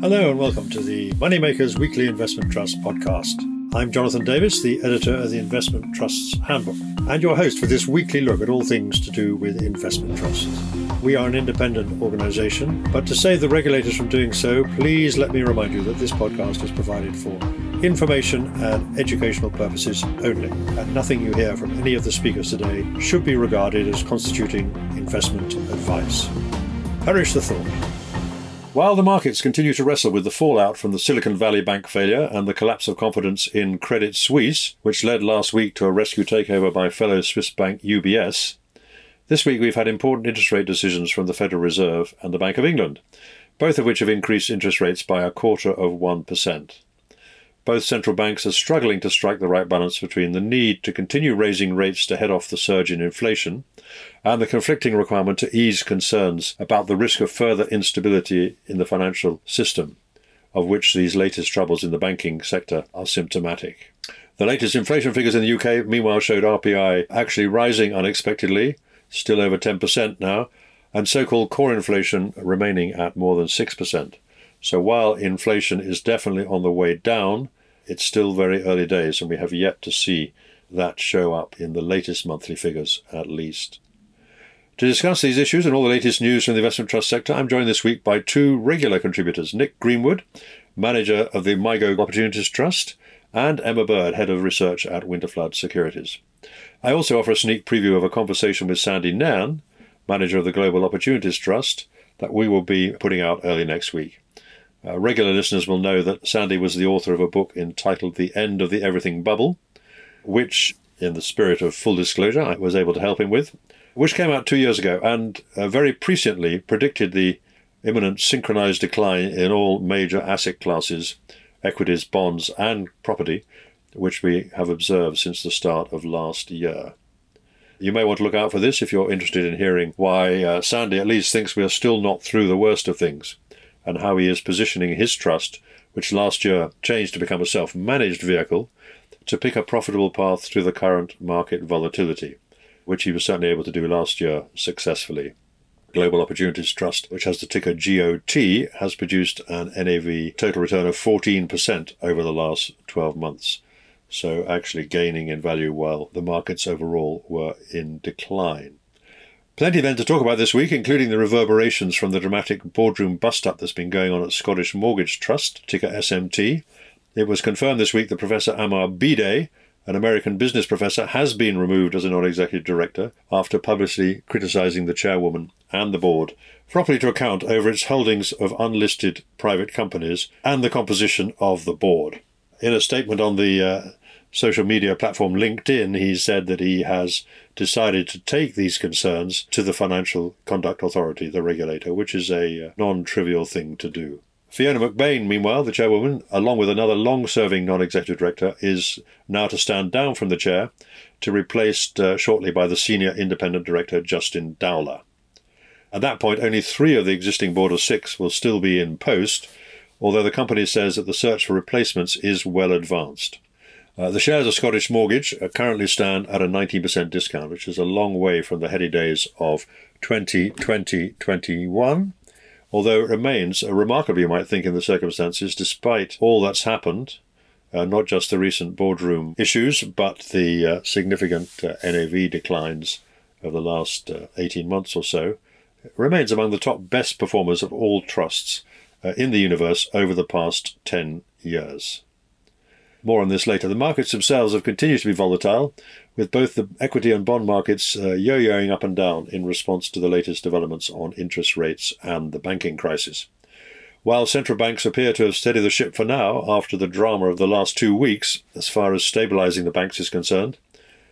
Hello and welcome to the Moneymakers Weekly Investment Trust podcast. I'm Jonathan Davis, the editor of the Investment Trusts Handbook, and your host for this weekly look at all things to do with investment trusts. We are an independent organisation, but to save the regulators from doing so, please let me remind you that this podcast is provided for information and educational purposes only, and nothing you hear from any of the speakers today should be regarded as constituting investment advice. Perish the thought. While the markets continue to wrestle with the fallout from the Silicon Valley Bank failure and the collapse of confidence in Credit Suisse, which led last week to a rescue takeover by fellow Swiss bank UBS, this week we've had important interest rate decisions from the Federal Reserve and the Bank of England, both of which have increased interest rates by a quarter of 1% both central banks are struggling to strike the right balance between the need to continue raising rates to head off the surge in inflation and the conflicting requirement to ease concerns about the risk of further instability in the financial system, of which these latest troubles in the banking sector are symptomatic. The latest inflation figures in the UK, meanwhile, showed RPI actually rising unexpectedly, still over 10% now, and so called core inflation remaining at more than 6%. So while inflation is definitely on the way down, it's still very early days, and we have yet to see that show up in the latest monthly figures, at least. To discuss these issues and all the latest news from the investment trust sector, I'm joined this week by two regular contributors Nick Greenwood, manager of the MIGO Opportunities Trust, and Emma Bird, head of research at Winterflood Securities. I also offer a sneak preview of a conversation with Sandy Nairn, manager of the Global Opportunities Trust, that we will be putting out early next week. Uh, regular listeners will know that Sandy was the author of a book entitled The End of the Everything Bubble, which, in the spirit of full disclosure, I was able to help him with, which came out two years ago and uh, very presciently predicted the imminent synchronized decline in all major asset classes, equities, bonds, and property, which we have observed since the start of last year. You may want to look out for this if you're interested in hearing why uh, Sandy at least thinks we are still not through the worst of things and how he is positioning his trust, which last year changed to become a self managed vehicle, to pick a profitable path through the current market volatility, which he was certainly able to do last year successfully. Global Opportunities Trust, which has the ticker GOT, has produced an NAV total return of 14% over the last 12 months. So, actually gaining in value while the markets overall were in decline. Plenty then to talk about this week, including the reverberations from the dramatic boardroom bust up that's been going on at Scottish Mortgage Trust, ticker SMT. It was confirmed this week that Professor Amar Bhide, an American business professor, has been removed as a non executive director after publicly criticizing the chairwoman and the board, properly to account over its holdings of unlisted private companies and the composition of the board. In a statement on the uh, social media platform LinkedIn, he said that he has decided to take these concerns to the Financial Conduct Authority, the regulator, which is a uh, non trivial thing to do. Fiona McBain, meanwhile, the chairwoman, along with another long serving non executive director, is now to stand down from the chair to be replaced uh, shortly by the senior independent director, Justin Dowley. At that point, only three of the existing board of six will still be in post, although the company says that the search for replacements is well advanced. Uh, the shares of Scottish Mortgage uh, currently stand at a 19% discount, which is a long way from the heady days of 2020-21, although it remains a remarkable, you might think, in the circumstances, despite all that's happened, uh, not just the recent boardroom issues, but the uh, significant uh, NAV declines of the last 18 months or so, it remains among the top best performers of all trusts in the universe over the past 10 years. More on this later. The markets themselves have continued to be volatile, with both the equity and bond markets uh, yo yoing up and down in response to the latest developments on interest rates and the banking crisis. While central banks appear to have steadied the ship for now after the drama of the last two weeks, as far as stabilizing the banks is concerned,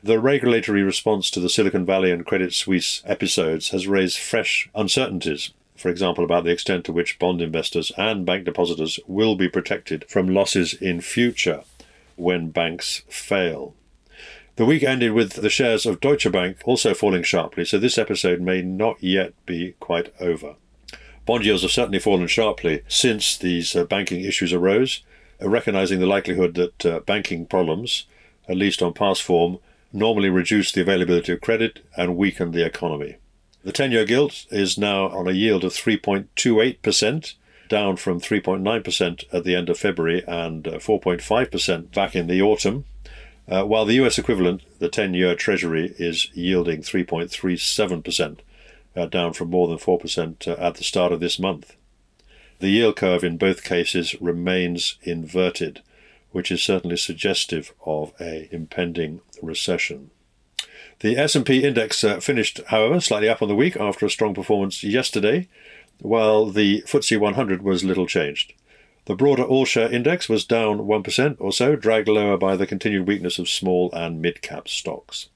the regulatory response to the Silicon Valley and Credit Suisse episodes has raised fresh uncertainties for example, about the extent to which bond investors and bank depositors will be protected from losses in future when banks fail. The week ended with the shares of Deutsche Bank also falling sharply, so this episode may not yet be quite over. Bond yields have certainly fallen sharply since these uh, banking issues arose, uh, recognizing the likelihood that uh, banking problems, at least on past form, normally reduce the availability of credit and weaken the economy. The 10 year gilt is now on a yield of 3.28%, down from 3.9% at the end of February and 4.5% back in the autumn. Uh, while the US equivalent, the 10 year Treasury, is yielding 3.37%, uh, down from more than 4% uh, at the start of this month. The yield curve in both cases remains inverted, which is certainly suggestive of a impending recession. The S&P index uh, finished, however, slightly up on the week after a strong performance yesterday, while the FTSE 100 was little changed. The broader all-share index was down 1% or so, dragged lower by the continued weakness of small and mid-cap stocks.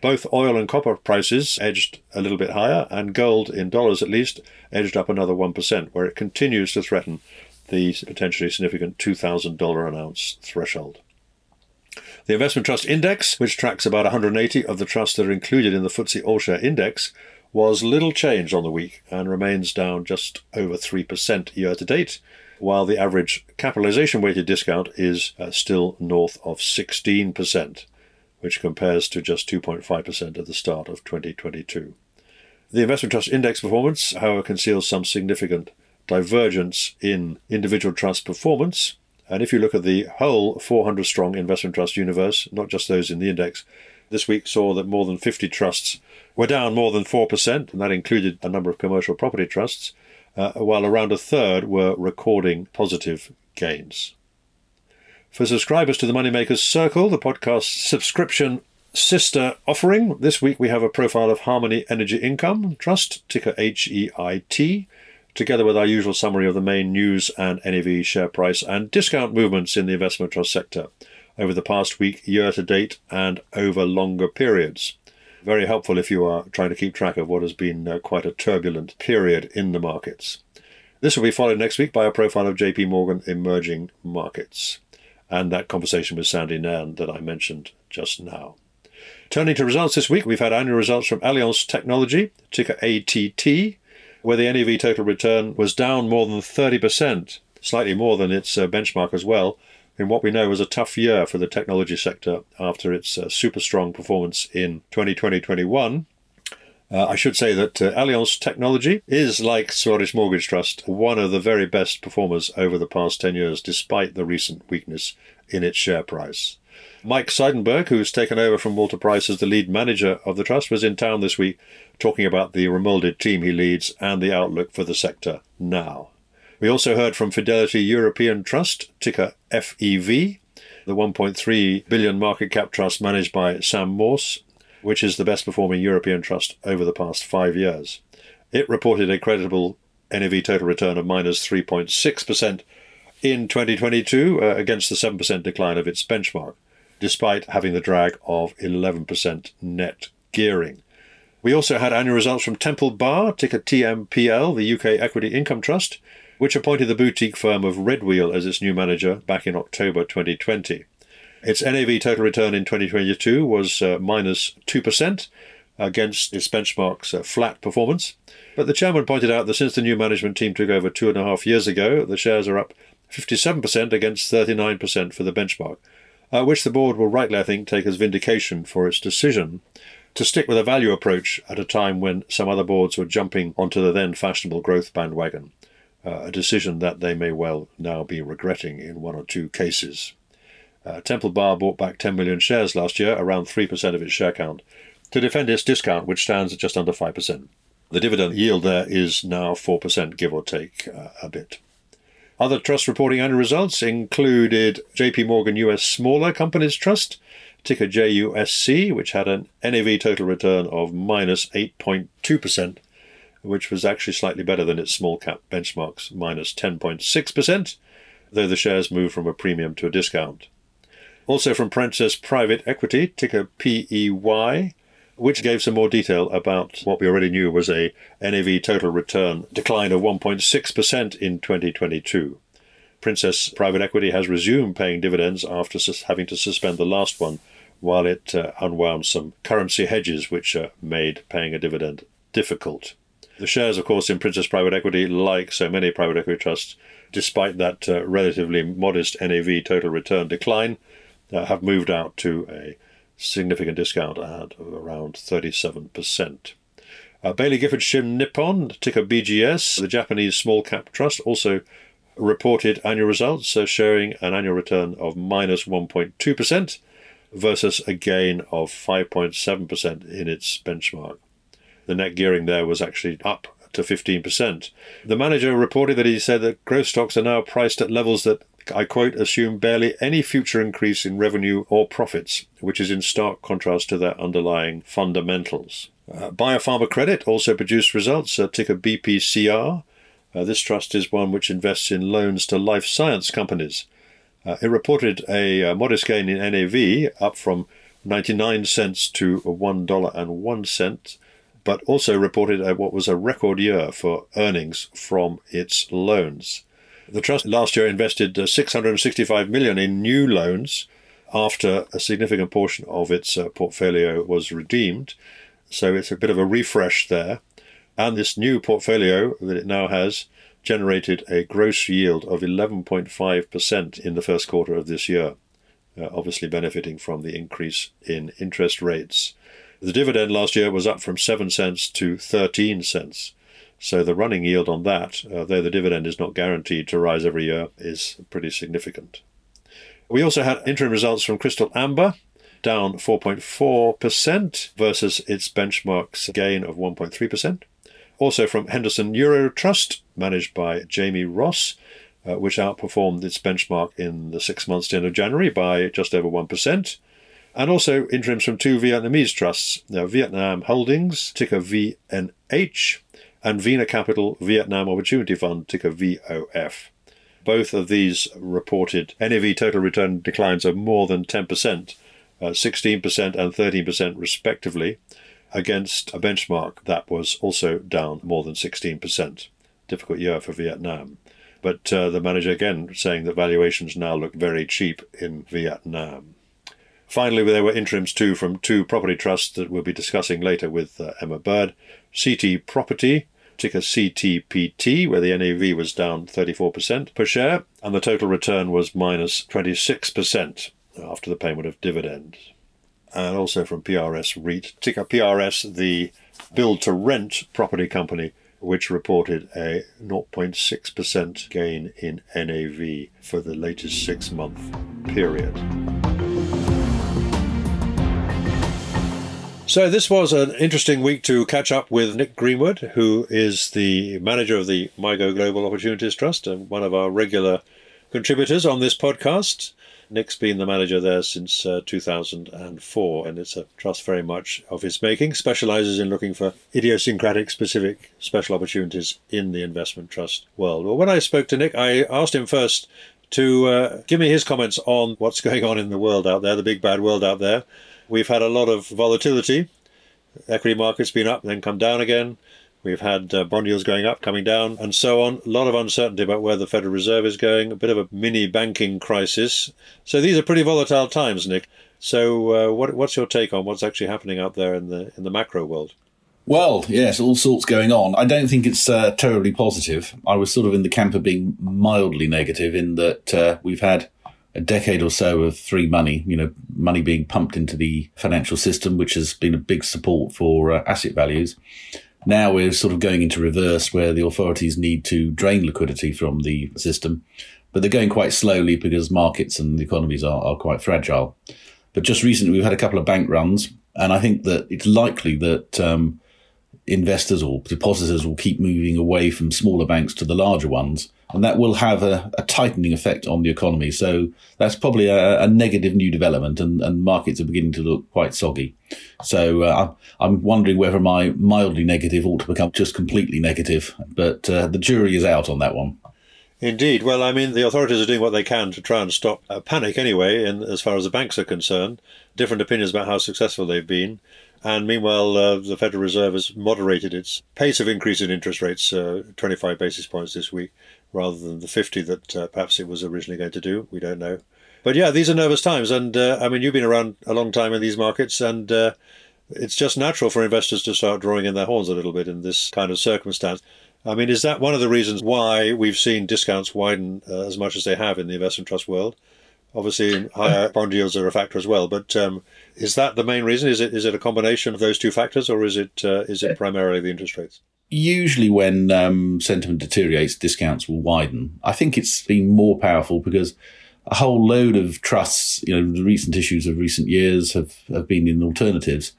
Both oil and copper prices edged a little bit higher, and gold, in dollars at least, edged up another 1%, where it continues to threaten the potentially significant $2,000 an ounce threshold. The investment trust index, which tracks about 180 of the trusts that are included in the FTSE All Share Index, was little changed on the week and remains down just over 3% year to date, while the average capitalization weighted discount is uh, still north of 16%, which compares to just 2.5% at the start of 2022. The investment trust index performance, however, conceals some significant divergence in individual trust performance. And if you look at the whole 400 strong investment trust universe, not just those in the index, this week saw that more than 50 trusts were down more than 4%, and that included a number of commercial property trusts, uh, while around a third were recording positive gains. For subscribers to the Moneymakers Circle, the podcast subscription sister offering, this week we have a profile of Harmony Energy Income Trust, ticker HEIT, together with our usual summary of the main news and NAV share price and discount movements in the investment trust sector over the past week, year to date, and over longer periods very helpful if you are trying to keep track of what has been uh, quite a turbulent period in the markets. This will be followed next week by a profile of JP Morgan Emerging Markets and that conversation with Sandy Nairn that I mentioned just now. Turning to results this week, we've had annual results from Allianz Technology, ticker ATT, where the NAV total return was down more than 30%, slightly more than its uh, benchmark as well, in what we know was a tough year for the technology sector after its uh, super strong performance in 2020-21. Uh, I should say that uh, Allianz Technology is, like Scottish Mortgage Trust, one of the very best performers over the past 10 years, despite the recent weakness in its share price. Mike Seidenberg, who's taken over from Walter Price as the lead manager of the trust, was in town this week talking about the remolded team he leads and the outlook for the sector now. We also heard from Fidelity European Trust, ticker FEV, the 1.3 billion market cap trust managed by Sam Morse, which is the best performing European trust over the past five years. It reported a creditable NAV total return of minus 3.6% in 2022 uh, against the 7% decline of its benchmark, despite having the drag of 11% net gearing. We also had annual results from Temple Bar, ticker TMPL, the UK Equity Income Trust, which appointed the boutique firm of Redwheel as its new manager back in October 2020. Its NAV total return in 2022 was uh, minus 2% against its benchmark's uh, flat performance. But the chairman pointed out that since the new management team took over two and a half years ago, the shares are up 57% against 39% for the benchmark, uh, which the board will rightly, I think, take as vindication for its decision to stick with a value approach at a time when some other boards were jumping onto the then fashionable growth bandwagon uh, a decision that they may well now be regretting in one or two cases. Uh, Temple Bar bought back 10 million shares last year, around 3% of its share count, to defend its discount, which stands at just under 5%. The dividend yield there is now 4%, give or take uh, a bit. Other trust reporting annual results included JP Morgan US Smaller Companies Trust, ticker JUSC, which had an NAV total return of minus 8.2%, which was actually slightly better than its small cap benchmarks, minus 10.6%, though the shares moved from a premium to a discount. Also from Princess Private Equity, ticker PEY, which gave some more detail about what we already knew was a NAV total return decline of 1.6% in 2022. Princess Private Equity has resumed paying dividends after having to suspend the last one while it uh, unwound some currency hedges which uh, made paying a dividend difficult. The shares, of course, in Princess Private Equity, like so many private equity trusts, despite that uh, relatively modest NAV total return decline, uh, have moved out to a significant discount at around 37%. Uh, Baillie Gifford Shin Nippon, ticker BGS, the Japanese small cap trust, also reported annual results, uh, showing an annual return of minus 1.2% versus a gain of 5.7% in its benchmark. The net gearing there was actually up to 15%. The manager reported that he said that growth stocks are now priced at levels that, I quote, assume barely any future increase in revenue or profits, which is in stark contrast to their underlying fundamentals. Uh, Biopharma Credit also produced results, uh, ticker BPCR. Uh, this trust is one which invests in loans to life science companies. Uh, it reported a, a, uh, modest gain in NAV, up from 99 cents to $1.01, but also reported what was a record year for earnings from its loans. The trust last year invested uh, 665 million in new loans after a significant portion of its uh, portfolio was redeemed. So it's a bit of a refresh there. And this new portfolio that it now has generated a gross yield of 11.5% in the first quarter of this year, uh, obviously benefiting from the increase in interest rates. The dividend last year was up from 7 cents to 13 cents. So the running yield on that, uh, though the dividend is not guaranteed to rise every year, is pretty significant. We also had interim results from Crystal Amber, down 4.4% versus its benchmark's gain of 1.3%. Also from Henderson Euro Trust, managed by Jamie Ross, uh, which outperformed its benchmark in the six months to end of January by just over 1%. And also interims from two Vietnamese trusts, now Vietnam Holdings, ticker VNH, and Vina Capital Vietnam Opportunity Fund, ticker VOF. Both of these reported NAV total return declines of more than 10%, uh, 16% and 13% respectively, against a benchmark that was also down more than 16%. Difficult year for Vietnam. But uh, the manager again saying that valuations now look very cheap in Vietnam. Finally, there were interims too from two property trusts that we'll be discussing later with uh, Emma Bird. CT Property, ticker CTPT, where the NAV was down 34% per share, and the total return was minus 26% after the payment of dividends and also from PRS REIT, ticker PRS, the build to rent property company, which reported a 0.6% gain in NAV for the latest six month period. So, this was an interesting week to catch up with Nick Greenwood, who is the manager of the MIGO Global Opportunities Trust and one of our regular contributors on this podcast. Nick's been the manager there since uh, 2004, and it's a trust very much of his making. Specializes in looking for idiosyncratic, specific, special opportunities in the investment trust world. Well, when I spoke to Nick, I asked him first to uh, give me his comments on what's going on in the world out there, the big bad world out there. We've had a lot of volatility. Equity markets been up, then come down again. We've had uh, bond yields going up, coming down, and so on. A lot of uncertainty about where the Federal Reserve is going, a bit of a mini banking crisis. So these are pretty volatile times, Nick. So uh, what, what's your take on what's actually happening out there in the in the macro world? Well, yes, all sorts going on. I don't think it's uh, terribly positive. I was sort of in the camp of being mildly negative in that uh, we've had a decade or so of free money, you know, money being pumped into the financial system, which has been a big support for uh, asset values. Now we're sort of going into reverse where the authorities need to drain liquidity from the system, but they're going quite slowly because markets and the economies are, are quite fragile. But just recently we've had a couple of bank runs, and I think that it's likely that um, investors or depositors will keep moving away from smaller banks to the larger ones and that will have a, a, tightening effect on the economy. So that's probably a, a negative new development, and, and, markets are beginning to look quite soggy. So uh, I'm wondering whether my mildly negative ought to become just completely negative, but uh, the jury is out on that one. Indeed. Well, I mean, the authorities are doing what they can to try and stop a panic anyway, in, as far as the banks are concerned. Different opinions about how successful they've been. And meanwhile, uh, the Federal Reserve has moderated its pace of increase in interest rates, uh, 25 basis points this week, rather than the 50 that uh, perhaps it was originally going to do. We don't know. But yeah, these are nervous times. And uh, I mean, you've been around a long time in these markets, and uh, it's just natural for investors to start drawing in their horns a little bit in this kind of circumstance. I mean, is that one of the reasons why we've seen discounts widen uh, as much as they have in the investment trust world? Obviously, higher bond yields are a factor as well. But um, is that the main reason? Is it is it a combination of those two factors, or is it uh, is it primarily the interest rates? Usually, when um, sentiment deteriorates, discounts will widen. I think it's been more powerful because a whole load of trusts, you know, the recent issues of recent years have, have been in alternatives.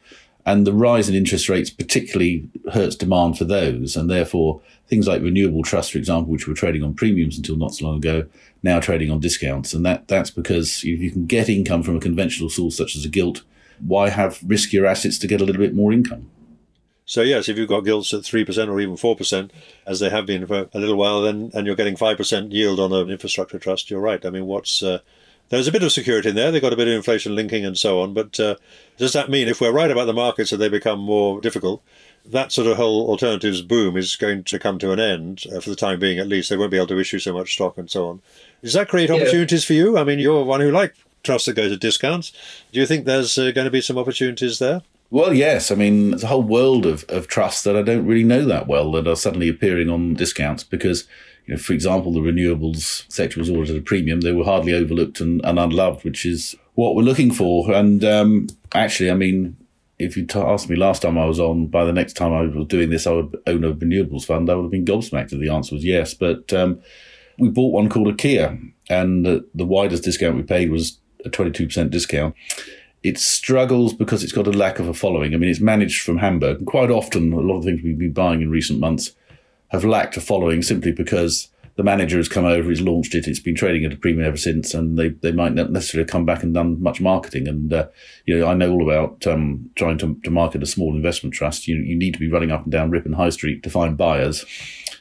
And the rise in interest rates particularly hurts demand for those. And therefore, things like renewable trusts, for example, which were trading on premiums until not so long ago, now trading on discounts. And that, that's because if you can get income from a conventional source such as a gilt, why have riskier assets to get a little bit more income? So yes, if you've got gilts at three percent or even four percent, as they have been for a little while, then and you're getting five percent yield on an infrastructure trust, you're right. I mean, what's uh, there's a bit of security in there. They've got a bit of inflation linking and so on. But uh, does that mean if we're right about the markets that they become more difficult, that sort of whole alternatives boom is going to come to an end uh, for the time being, at least. They won't be able to issue so much stock and so on. Does that create opportunities yeah. for you? I mean, you're one who like trusts that go to discounts. Do you think there's uh, going to be some opportunities there? Well, yes. I mean, there's a whole world of, of trusts that I don't really know that well that are suddenly appearing on discounts because, you know, for example, the renewables sector was always at a premium. They were hardly overlooked and, and unloved, which is what we're looking for. And um, actually, I mean, if you t- asked me last time I was on, by the next time I was doing this, I would own a renewables fund. I would have been gobsmacked if the answer was yes. But um, we bought one called Aquila, and uh, the widest discount we paid was a 22% discount it struggles because it's got a lack of a following. I mean, it's managed from Hamburg. And quite often, a lot of things we've been buying in recent months have lacked a following simply because the manager has come over, he's launched it, it's been trading at a premium ever since, and they, they might not necessarily come back and done much marketing. And, uh, you know, I know all about um, trying to, to market a small investment trust. You, you need to be running up and down Ripon High Street to find buyers.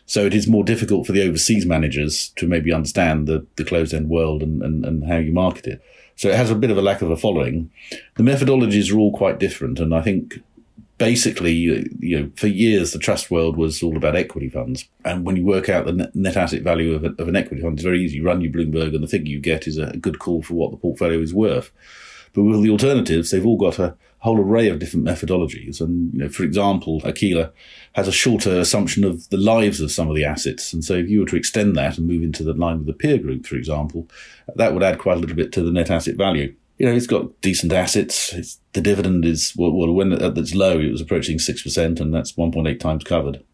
So it is more difficult for the overseas managers to maybe understand the, the closed end world and, and, and how you market it. So it has a bit of a lack of a following. The methodologies are all quite different. And I think basically, you know, for years, the trust world was all about equity funds. And when you work out the net asset value of, a, of an equity fund, it's very easy. You run your Bloomberg and the figure you get is a good call for what the portfolio is worth. But with the alternatives, they've all got a whole array of different methodologies. And, you know, for example, Aquila has a shorter assumption of the lives of some of the assets. And so if you were to extend that and move into the line with the peer group, for example, that would add quite a little bit to the net asset value. You know, it's got decent assets. It's, the dividend is, well, well when it's low, it was approaching 6%, and that's 1.8 times covered.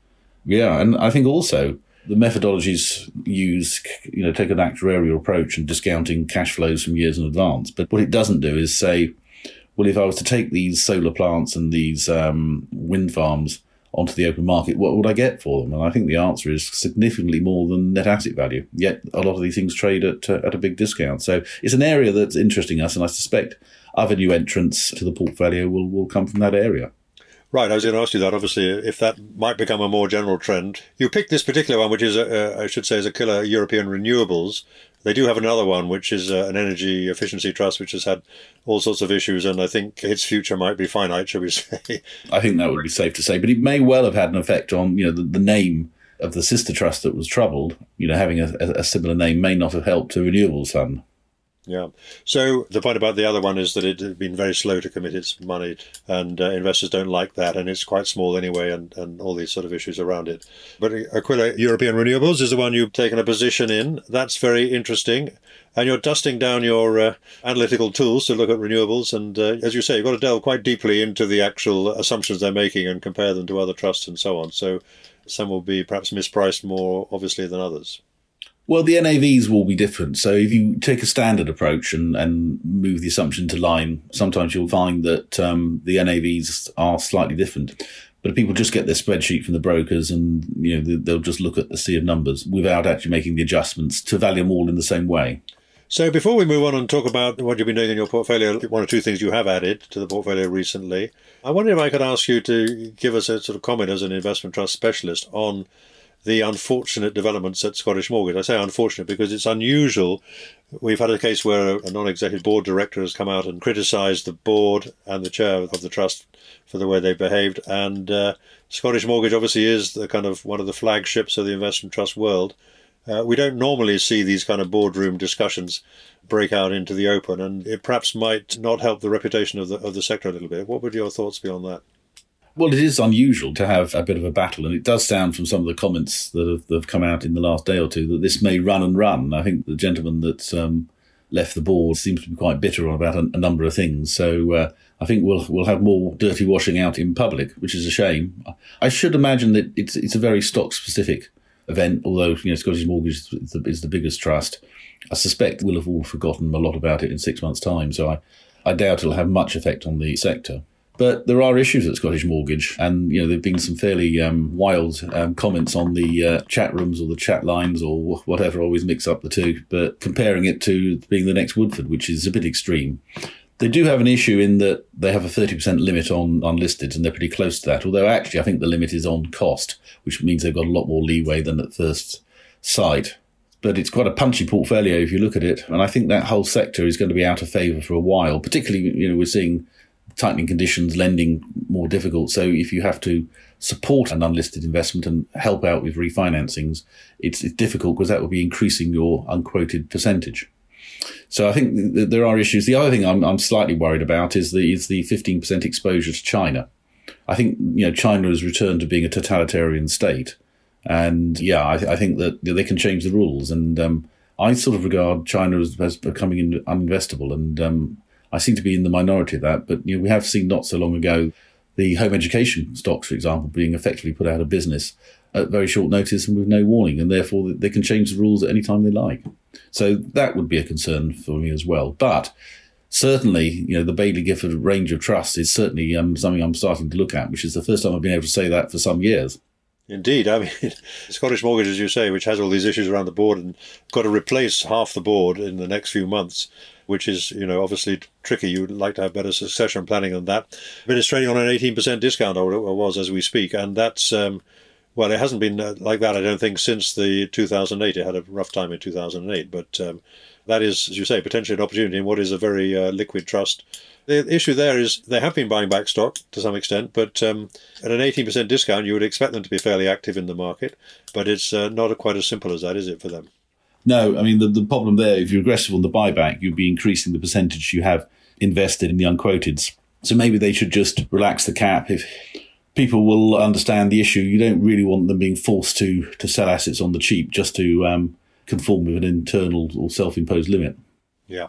Yeah. And I think also, the methodologies use, you know, take an actuarial approach and discounting cash flows from years in advance. But what it doesn't do is say, well, if I was to take these solar plants and these um, wind farms onto the open market, what would I get for them? And I think the answer is significantly more than net asset value. Yet a lot of these things trade at uh, at a big discount. So it's an area that's interesting us, and I suspect other new entrants to the portfolio will will come from that area. Right, I was going to ask you that. Obviously, if that might become a more general trend, you picked this particular one, which is, a, a, I should say, is Aquila European Renewables. They do have another one, which is uh, an energy efficiency trust, which has had all sorts of issues, and I think its future might be finite, shall we say? I think that would be safe to say, but it may well have had an effect on you know the, the name of the sister trust that was troubled. You know, having a, a similar name may not have helped to renewables fund. Yeah. So the point about the other one is that it had been very slow to commit its money, and uh, investors don't like that, and it's quite small anyway, and, and all these sort of issues around it. But Aquila European Renewables is the one you've taken a position in. That's very interesting. And you're dusting down your uh, analytical tools to look at renewables, and uh, as you say, you've got to delve quite deeply into the actual assumptions they're making and compare them to other trusts and so on. So some will be perhaps mispriced more obviously than others. Well, the NAVs will be different. So if you take a standard approach and, and move the assumption to line, sometimes you'll find that um, the NAVs are slightly different. But people just get their spreadsheet from the brokers and you know they'll just look at the sea of numbers without actually making the adjustments to value them all in the same way. So before we move on and talk about what you've been doing in your portfolio, one or two things you have added to the portfolio recently, I wonder if I could ask you to give us a sort of comment as an investment trust specialist on the unfortunate developments at Scottish Mortgage. I say unfortunate because it's unusual. We've had a case where a non executive board director has come out and criticised the board and the chair of the trust for the way they behaved. And uh, Scottish Mortgage obviously is the kind of one of the flagships of the investment trust world. Uh, we don't normally see these kind of boardroom discussions break out into the open, and it perhaps might not help the reputation of the of the sector a little bit. What would your thoughts be on that? Well, it is unusual to have a bit of a battle, and it does sound from some of the comments that have, that have come out in the last day or two that this may run and run. I think the gentleman that um, left the board seems to be quite bitter about a, a number of things. So uh, I think we'll we'll have more dirty washing out in public, which is a shame. I should imagine that it's it's a very stock specific event, although you know Scottish Mortgage is the, is the biggest trust. I suspect we'll have all forgotten a lot about it in six months' time. So I, I doubt it'll have much effect on the sector. But there are issues at Scottish Mortgage, and you know there've been some fairly um, wild um, comments on the uh, chat rooms or the chat lines or whatever. Always mix up the two, but comparing it to being the next Woodford, which is a bit extreme. They do have an issue in that they have a 30% limit on unlisted, and they're pretty close to that. Although actually, I think the limit is on cost, which means they've got a lot more leeway than at first sight. But it's quite a punchy portfolio if you look at it, and I think that whole sector is going to be out of favour for a while. Particularly, you know, we're seeing tightening conditions, lending more difficult. So if you have to support an unlisted investment and help out with refinancings, it's, it's difficult because that will be increasing your unquoted percentage. So I think th- there are issues. The other thing I'm, I'm slightly worried about is the is the 15% exposure to China. I think you know China has returned to being a totalitarian state, and yeah, I, th- I think that they can change the rules. And um, I sort of regard China as, as becoming uninvestable, and um, I seem to be in the minority of that, but you know, we have seen not so long ago the home education stocks, for example, being effectively put out of business at very short notice and with no warning, and therefore they can change the rules at any time they like. So that would be a concern for me as well. But certainly, you know, the Baillie Gifford range of trusts is certainly um, something I'm starting to look at, which is the first time I've been able to say that for some years. Indeed. I mean, Scottish Mortgage, as you say, which has all these issues around the board and got to replace half the board in the next few months, which is, you know, obviously tricky. You'd like to have better succession planning than that. But it's trading on an 18% discount, or it was as we speak. And that's, um, well, it hasn't been uh, like that, I don't think, since the 2008. It had a rough time in 2008. But um, that is, as you say, potentially an opportunity in what is a very uh, liquid trust. The issue there is they have been buying back stock to some extent, but um, at an 18% discount, you would expect them to be fairly active in the market. But it's uh, not quite as simple as that, is it, for them? No, I mean, the, the problem there, if you're aggressive on the buyback, you'd be increasing the percentage you have invested in the unquoteds. So maybe they should just relax the cap. If people will understand the issue, you don't really want them being forced to to sell assets on the cheap just to um, conform with an internal or self-imposed limit. Yeah.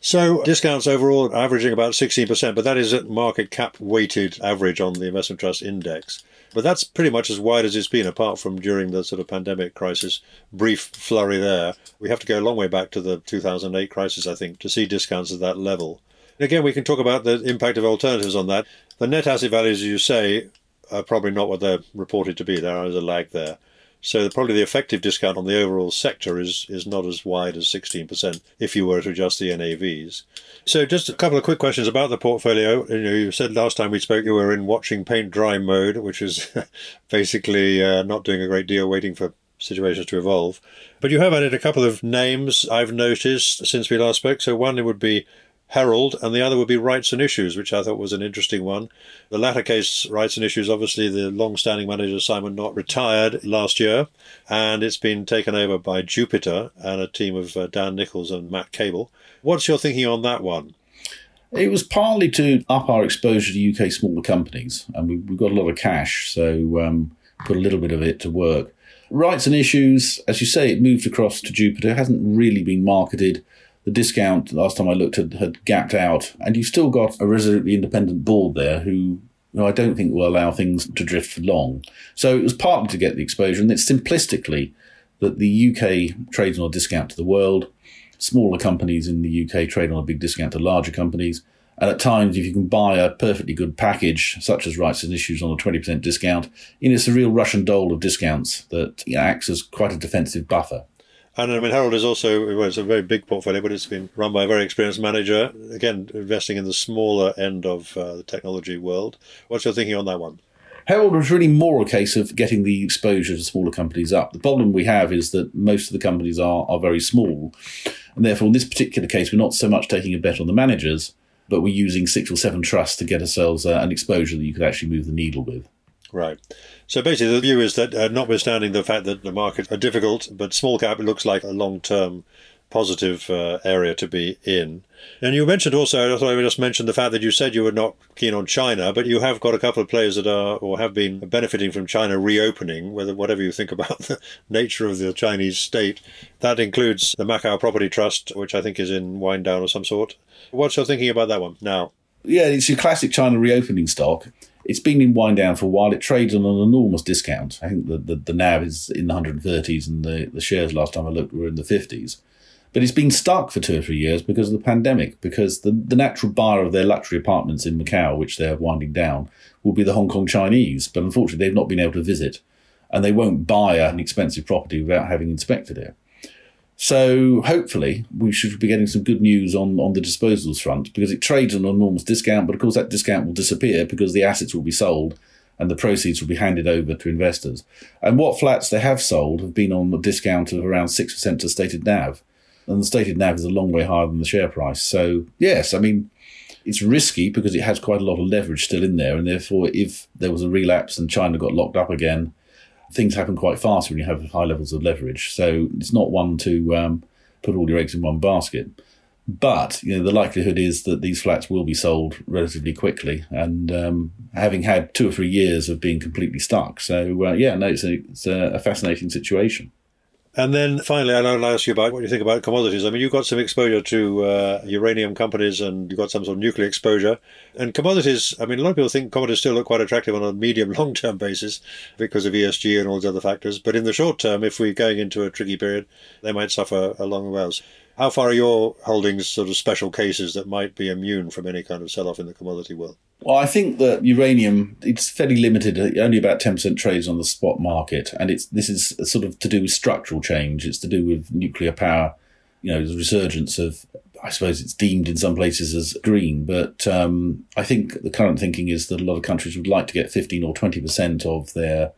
So discounts overall averaging about 16%, but that is at market cap weighted average on the investment trust index. But that's pretty much as wide as it's been, apart from during the sort of pandemic crisis, brief flurry there. We have to go a long way back to the 2008 crisis, I think, to see discounts at that level. Again, we can talk about the impact of alternatives on that. The net asset values, as you say, are probably not what they're reported to be. There is a lag there. So probably the effective discount on the overall sector is is not as wide as 16% if you were to adjust the NAVs. So just a couple of quick questions about the portfolio. You know, you said last time we spoke you were in watching paint dry mode, which is basically uh, not doing a great deal, waiting for situations to evolve. But you have added a couple of names I've noticed since we last spoke. So one would be Herald, and the other would be Rights and Issues, which I thought was an interesting one. The latter case, Rights and Issues, obviously the long standing manager Simon Knott retired last year, and it's been taken over by Jupiter and a team of uh, Dan Nichols and Matt Cable. What's your thinking on that one? It was partly to up our exposure to UK smaller companies, and we, have got a lot of cash, so um, put a little bit of it to work. Rights and Issues, as you say, it moved across to Jupiter, it hasn't really been marketed the discount last time I looked had, had gapped out, and you've still got a resolutely independent board there who, I don't think will allow things to drift for long. So it was partly to get the exposure, and it's simplistically that the UK trades on a discount to the world. Smaller companies in the UK trade on a big discount to larger companies. And at times, if you can buy a perfectly good package, such as rights and issues on a 20% discount, you know, it's a real Russian doll of discounts that you know, acts as quite a defensive buffer. And I mean, Herald is also, well, it's a very big portfolio, but it's been run by a very experienced manager. Again, investing in the smaller end of uh, the technology world. What's your thinking on that one? Herald was really more a case of getting the exposure to smaller companies up. The problem we have is that most of the companies are, are very small. And therefore, in this particular case, we're not so much taking a bet on the managers, but we're using six or seven trusts to get ourselves uh, an exposure that you could actually move the needle with. Right. So basically, the view is that, uh, notwithstanding the fact that the markets are difficult, but small cap looks like a long term positive uh, area to be in. And you mentioned also, I thought I would just mention the fact that you said you were not keen on China, but you have got a couple of players that are or have been benefiting from China reopening, whether whatever you think about the nature of the Chinese state. That includes the Macau Property Trust, which I think is in wind down of some sort. What's your thinking about that one now? Yeah, it's your classic China reopening stock. It's been in wind down for a while. It trades on an enormous discount. I think the, the, the NAV is in the 130s and the, the shares last time I looked were in the 50s. But it's been stuck for two or three years because of the pandemic, because the, the natural buyer of their luxury apartments in Macau, which they're winding down, will be the Hong Kong Chinese. But unfortunately, they've not been able to visit, and they won't buy an expensive property without having inspected it. So hopefully we should be getting some good news on, on the disposals front because it trades on an enormous discount, but of course that discount will disappear because the assets will be sold and the proceeds will be handed over to investors. And what flats they have sold have been on a discount of around 6% to stated NAV. And the stated NAV is a long way higher than the share price. So, yes, I mean, it's risky because it has quite a lot of leverage still in there. And therefore, if there was a relapse and China got locked up again, things happen quite fast when you have high levels of leverage. So it's not one to um, put all your eggs in one basket. But you know the likelihood is that these flats will be sold relatively quickly, and um, having had two or three years of being completely stuck. So uh, yeah, no, it's a, it's a fascinating situation. And then finally, I'll ask you about what you think about commodities. I mean, you've got some exposure to uh, uranium companies and you've got some sort of nuclear exposure. And commodities, I mean, a lot of people think commodities still look quite attractive on a medium long term basis because of ESG and all these other factors. But in the short term, if we're going into a tricky period, they might suffer along the way. How far are your holdings sort of special cases that might be immune from any kind of sell off in the commodity world? Well, I think that uranium it's fairly limited. Only about ten percent trades on the spot market, and it's this is sort of to do with structural change. It's to do with nuclear power. You know, the resurgence of. I suppose it's deemed in some places as green, but um, I think the current thinking is that a lot of countries would like to get fifteen or twenty percent of their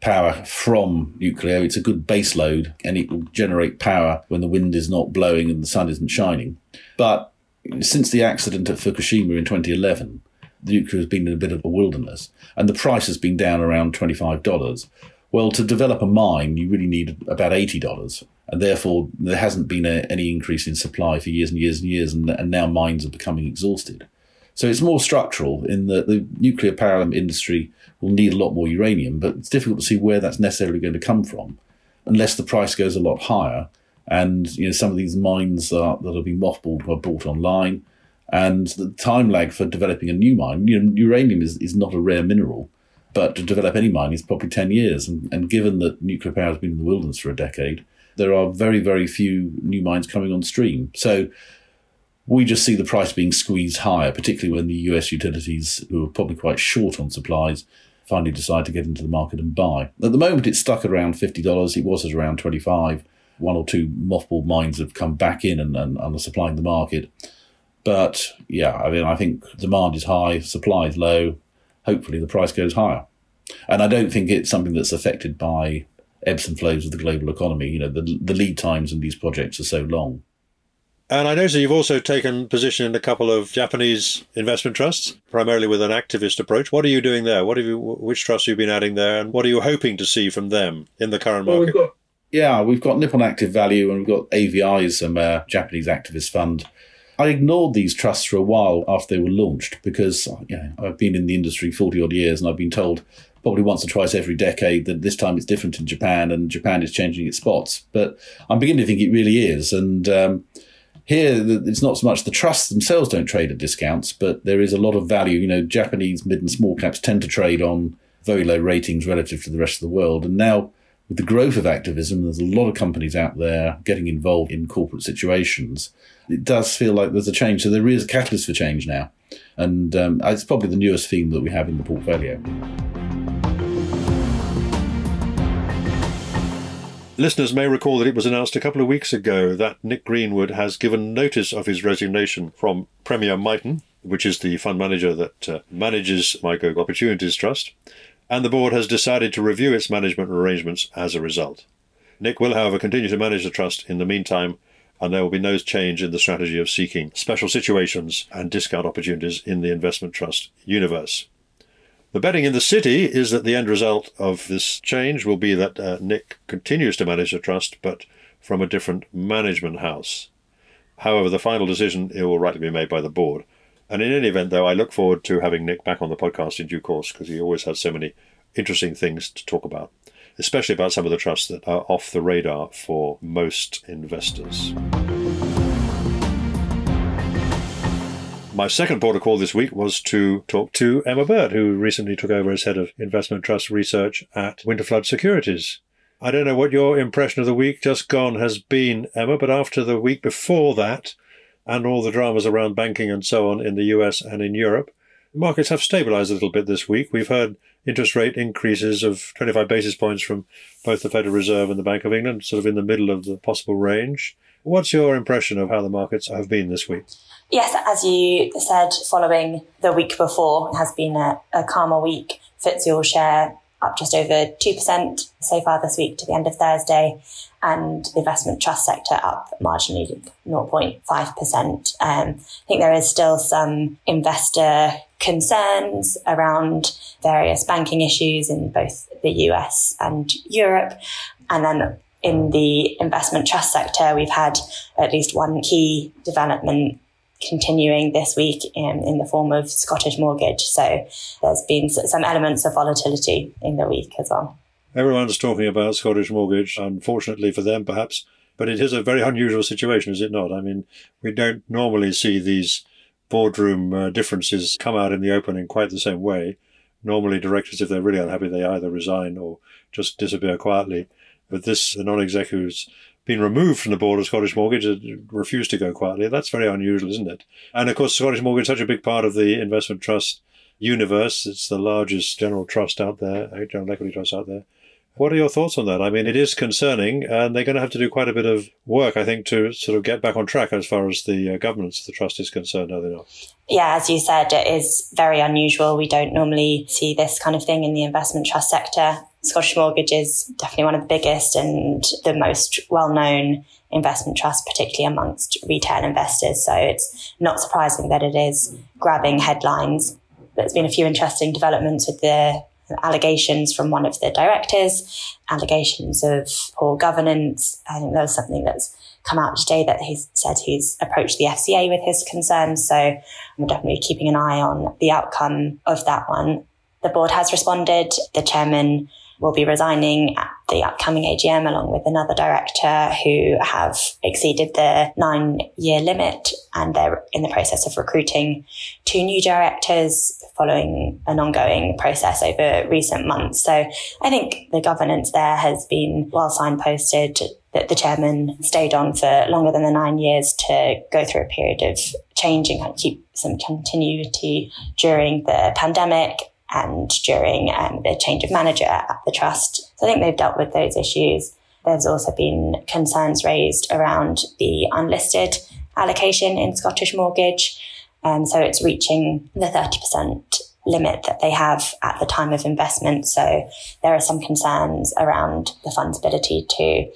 power from nuclear. It's a good base load, and it will generate power when the wind is not blowing and the sun isn't shining. But since the accident at Fukushima in 2011 the nuclear has been in a bit of a wilderness, and the price has been down around $25. Well, to develop a mine, you really need about $80. And therefore, there hasn't been a, any increase in supply for years and years and years, and, and now mines are becoming exhausted. So it's more structural in that the nuclear power industry will need a lot more uranium, but it's difficult to see where that's necessarily going to come from unless the price goes a lot higher. And you know, some of these mines are, that have been mothballed are brought online and the time lag for developing a new mine, you know, uranium is, is not a rare mineral, but to develop any mine is probably 10 years. And, and given that nuclear power has been in the wilderness for a decade, there are very, very few new mines coming on stream. So we just see the price being squeezed higher, particularly when the US utilities, who are probably quite short on supplies, finally decide to get into the market and buy. At the moment, it's stuck around $50. It was at around 25 One or two mothballed mines have come back in and, and, and are supplying the market. But yeah, I mean, I think demand is high, supply is low. Hopefully, the price goes higher. And I don't think it's something that's affected by ebbs and flows of the global economy. You know, the, the lead times in these projects are so long. And I notice you've also taken position in a couple of Japanese investment trusts, primarily with an activist approach. What are you doing there? What have you, which trusts have you been adding there, and what are you hoping to see from them in the current market? Well, we've got, yeah, we've got Nippon Active Value, and we've got AVI's um, uh, Japanese activist fund, I ignored these trusts for a while after they were launched because you know, I've been in the industry 40 odd years and I've been told probably once or twice every decade that this time it's different in Japan and Japan is changing its spots. But I'm beginning to think it really is. And um, here, it's not so much the trusts themselves don't trade at discounts, but there is a lot of value. You know, Japanese mid and small caps tend to trade on very low ratings relative to the rest of the world. And now, with the growth of activism, there's a lot of companies out there getting involved in corporate situations it does feel like there's a change. So there is a catalyst for change now. And um, it's probably the newest theme that we have in the portfolio. Listeners may recall that it was announced a couple of weeks ago that Nick Greenwood has given notice of his resignation from Premier Miton, which is the fund manager that uh, manages MIGO Opportunities Trust, and the board has decided to review its management arrangements as a result. Nick will, however, continue to manage the trust in the meantime and there will be no change in the strategy of seeking special situations and discount opportunities in the investment trust universe. The betting in the city is that the end result of this change will be that uh, Nick continues to manage the trust, but from a different management house. However, the final decision it will rightly be made by the board. And in any event, though, I look forward to having Nick back on the podcast in due course because he always has so many interesting things to talk about, especially about some of the trusts that are off the radar for most investors. My second port of call this week was to talk to Emma Bird, who recently took over as head of investment trust research at Winterflood Securities. I don't know what your impression of the week just gone has been, Emma, but after the week before that, and all the dramas around banking and so on in the US and in Europe, markets have stabilized a little bit this week. We've heard interest rate increases of 25 basis points from both the Federal Reserve and the Bank of England, sort of in the middle of the possible range. What's your impression of how the markets have been this week? Yes, as you said, following the week before, has been a, a calmer week. FTSE all share up just over 2% so far this week to the end of Thursday, and the investment trust sector up marginally 0.5%. Um, I think there is still some investor concerns around various banking issues in both the US and Europe. And then in the investment trust sector, we've had at least one key development continuing this week in, in the form of Scottish mortgage. So there's been some elements of volatility in the week as well. Everyone's talking about Scottish mortgage, unfortunately for them, perhaps, but it is a very unusual situation, is it not? I mean, we don't normally see these boardroom uh, differences come out in the open in quite the same way. Normally, directors, if they're really unhappy, they either resign or just disappear quietly. But this, the non-executives been removed from the board of Scottish Mortgage, refused to go quietly. That's very unusual, isn't it? And of course, Scottish Mortgage is such a big part of the investment trust universe. It's the largest general trust out there, general equity trust out there. What are your thoughts on that? I mean, it is concerning, and they're going to have to do quite a bit of work, I think, to sort of get back on track as far as the uh, governance of the trust is concerned, are they not? Yeah, as you said, it is very unusual. We don't normally see this kind of thing in the investment trust sector. Scottish Mortgage is definitely one of the biggest and the most well known investment trust, particularly amongst retail investors. So it's not surprising that it is grabbing headlines. There's been a few interesting developments with the allegations from one of the directors, allegations of poor governance. I think there was something that's come out today that he said he's approached the FCA with his concerns. So I'm definitely keeping an eye on the outcome of that one. The board has responded. The chairman will be resigning at the upcoming AGM along with another director who have exceeded the nine year limit and they're in the process of recruiting two new directors following an ongoing process over recent months. So I think the governance there has been well signposted that the chairman stayed on for longer than the nine years to go through a period of change and keep some continuity during the pandemic and during um, the change of manager at the trust. So I think they've dealt with those issues. There's also been concerns raised around the unlisted allocation in Scottish mortgage. Um, so it's reaching the 30% limit that they have at the time of investment. So there are some concerns around the fund's ability to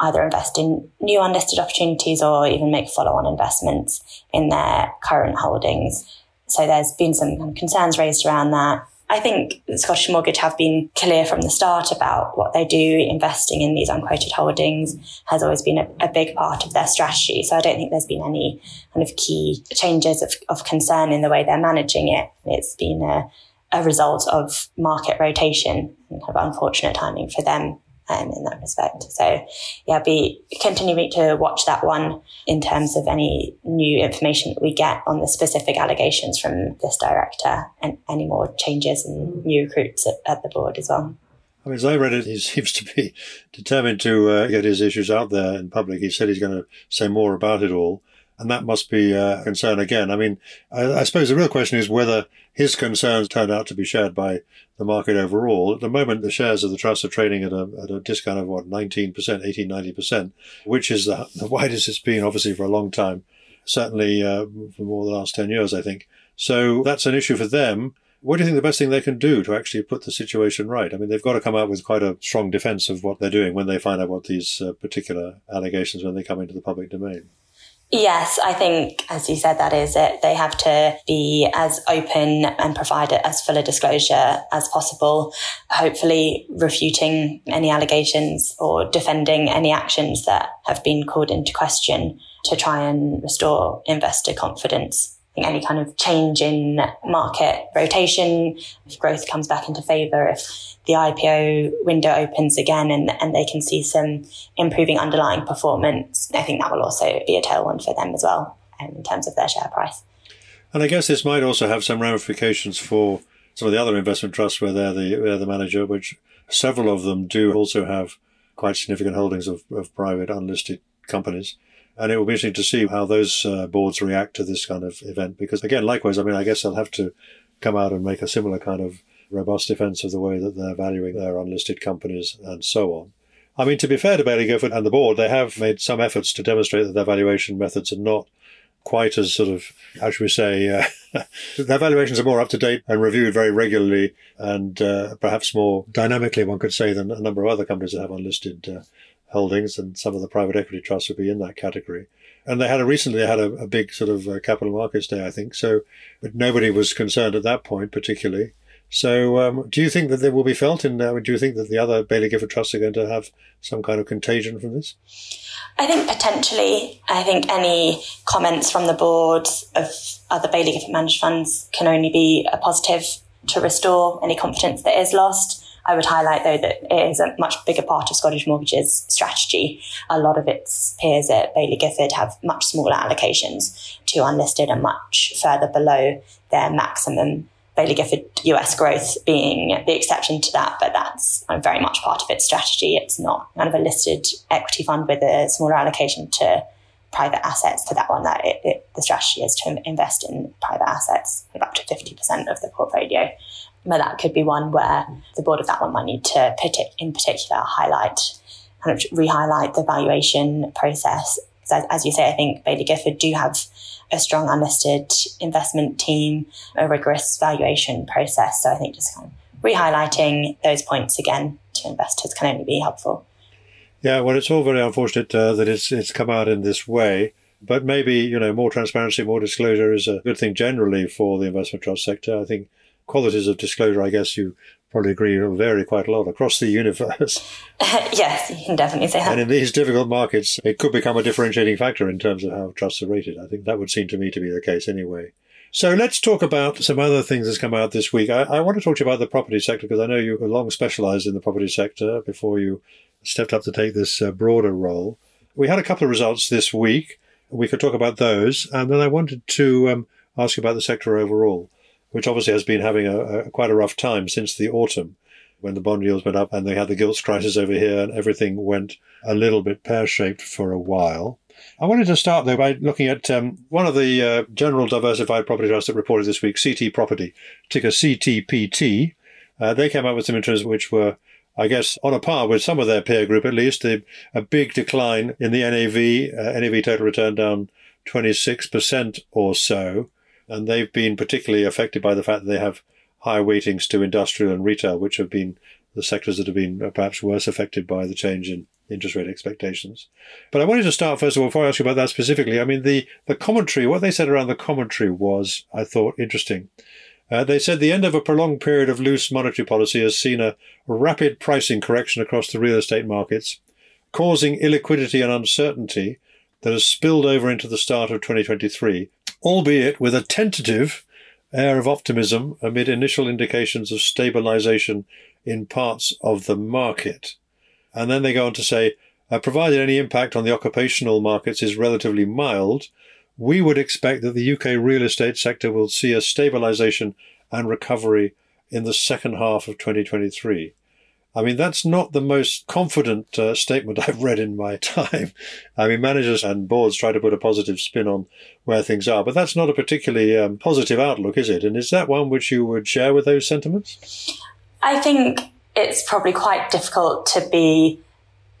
either invest in new unlisted opportunities or even make follow-on investments in their current holdings. So there's been some concerns raised around that. I think Scottish Mortgage have been clear from the start about what they do. Investing in these unquoted holdings has always been a, a, big part of their strategy. So I don't think there's been any kind of key changes of, of concern in the way they're managing it. It's been a, a result of market rotation and kind of unfortunate timing for them um, in that respect. So yeah, be continuing to watch that one in terms of any new information that we get on the specific allegations from this director and any more changes and new recruits at, at the board as well. I mean, as I read it, he seems to be determined to uh, get his issues out there in public. He said he's going to say more about it all. And that must be a concern again. I mean, I, I, suppose the real question is whether his concerns turn out to be shared by the market overall. At the moment, the shares of the trust are trading at a, at a discount of what, 19%, 18, 90%, which is the, the widest it's been obviously for a long time. Certainly uh, for more than the last 10 years, I think. So that's an issue for them. What do you think the best thing they can do to actually put the situation right? I mean, they've got to come out with quite a strong defense of what they're doing when they find out what these uh, particular allegations when they come into the public domain. Yes, I think, as you said, that is it. They have to be as open and provide it as full a disclosure as possible, hopefully refuting any allegations or defending any actions that have been called into question to try and restore investor confidence. Any kind of change in market rotation, if growth comes back into favor, if the IPO window opens again and, and they can see some improving underlying performance, I think that will also be a tailwind for them as well um, in terms of their share price. And I guess this might also have some ramifications for some of the other investment trusts where they're the, they're the manager, which several of them do also have quite significant holdings of, of private unlisted companies. And it will be interesting to see how those uh, boards react to this kind of event. Because again, likewise, I mean, I guess they'll have to come out and make a similar kind of robust defence of the way that they're valuing their unlisted companies and so on. I mean, to be fair to Baillie Gifford and the board, they have made some efforts to demonstrate that their valuation methods are not quite as sort of, how should we say, uh, their valuations are more up to date and reviewed very regularly and uh, perhaps more dynamically, one could say, than a number of other companies that have unlisted uh, holdings, and some of the private equity trusts would be in that category. And they had a recently had a, a big sort of uh, capital markets day, I think. So, but nobody was concerned at that point, particularly. So, um, do you think that they will be felt in? Uh, do you think that the other Baillie Gifford trusts are going to have some kind of contagion from this? I think potentially. I think any comments from the board of other Baillie Gifford managed funds can only be a positive to restore any confidence that is lost. I would highlight though that it is a much bigger part of Scottish Mortgage's strategy. A lot of its peers at Baillie Gifford have much smaller allocations to unlisted and much further below their maximum Baillie Gifford US growth being the exception to that, but that's very much part of its strategy. It's not kind of a listed equity fund with a smaller allocation to private assets. For that one, that it, it, the strategy is to invest in private assets, up to 50% of the portfolio. But that could be one where the board of that one might need to, in particular, highlight, kind of re-highlight the valuation process. As, as you say, I think Baillie Gifford do have a strong unlisted investment team, a rigorous valuation process. So I think just kind of re-highlighting those points again to investors can only be helpful. Yeah, well, it's all very unfortunate uh, that it's it's come out in this way. But maybe you know more transparency, more disclosure is a good thing generally for the investment trust sector. I think qualities of disclosure, I guess you probably agree will vary quite a lot across the universe. yes, you can definitely say that. And in these difficult markets, it could become a differentiating factor in terms of how trusts are rated. I think that would seem to me to be the case anyway. So let's talk about some other things that's come out this week. I, I want to talk to you about the property sector because I know you were long specialized in the property sector before you stepped up to take this uh, broader role. We had a couple of results this week. We could talk about those. And then I wanted to um, ask you about the sector overall which obviously has been having a, a, quite a rough time since the autumn when the bond yields went up and they had the gilts crisis over here and everything went a little bit pear shaped for a while. I wanted to start though by looking at um, one of the uh, general diversified property trusts that reported this week, CT Property, ticker CTPT. Uh, they came out with some interests which were, I guess, on a par with some of their peer group at least. A, a big decline in the NAV, uh, NAV total return down 26% or so. And they've been particularly affected by the fact that they have higher weightings to industrial and retail, which have been the sectors that have been perhaps worse affected by the change in interest rate expectations. But I wanted to start first of all, before I ask you about that specifically, I mean, the, the commentary, what they said around the commentary was, I thought, interesting. Uh, they said the end of a prolonged period of loose monetary policy has seen a rapid pricing correction across the real estate markets, causing illiquidity and uncertainty that has spilled over into the start of 2023 albeit with a tentative air of optimism amid initial indications of stabilization in parts of the market. And then they go on to say, uh, provided any impact on the occupational markets is relatively mild, we would expect that the UK real estate sector will see a stabilization and recovery in the second half of 2023. I mean, that's not the most confident uh, statement I've read in my time. I mean, managers and boards try to put a positive spin on where things are, but that's not a particularly um, positive outlook, is it? And is that one which you would share with those sentiments? I think it's probably quite difficult to be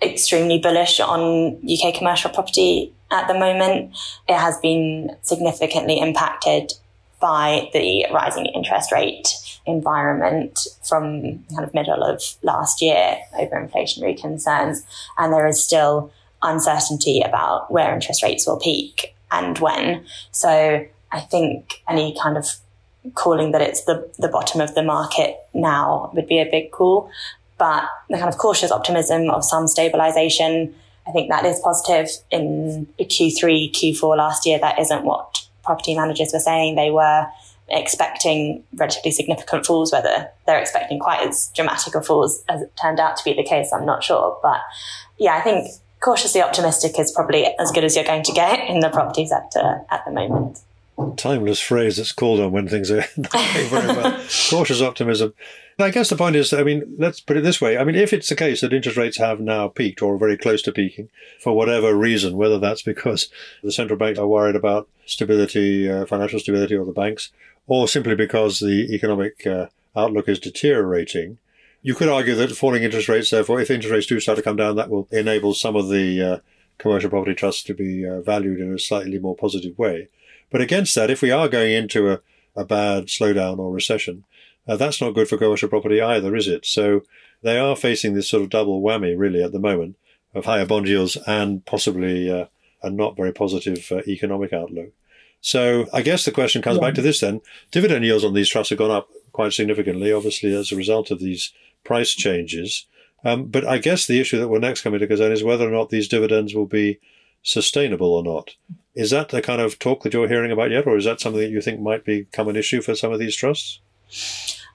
extremely bullish on UK commercial property at the moment. It has been significantly impacted by the rising interest rate environment from kind of middle of last year over inflationary concerns. And there is still uncertainty about where interest rates will peak and when. So I think any kind of calling that it's the, the bottom of the market now would be a big call. But the kind of cautious optimism of some stabilization, I think that is positive in Q3, Q4 last year. That isn't what property managers were saying. They were expecting relatively significant falls, whether they're expecting quite as dramatic a falls as it turned out to be the case, I'm not sure. But yeah, I think cautiously optimistic is probably as good as you're going to get in the property sector at the moment timeless phrase that's called on when things are very well. Cautious optimism. I guess the point is, I mean, let's put it this way. I mean, if it's the case that interest rates have now peaked or very close to peaking for whatever reason, whether that's because the central banks are worried about stability, uh, financial stability, or the banks, or simply because the economic uh, outlook is deteriorating, you could argue that falling interest rates, therefore, if interest rates do start to come down, that will enable some of the uh, commercial property trusts to be uh, valued in a slightly more positive way. But against that, if we are going into a, a bad slowdown or recession, uh, that's not good for commercial property either, is it? So they are facing this sort of double whammy really at the moment of higher bond yields and possibly uh, a not very positive uh, economic outlook. So I guess the question comes yeah. back to this then. Dividend yields on these trusts have gone up quite significantly, obviously, as a result of these price changes. Um, but I guess the issue that will next come into concern is whether or not these dividends will be sustainable or not. Is that the kind of talk that you're hearing about yet, or is that something that you think might become an issue for some of these trusts?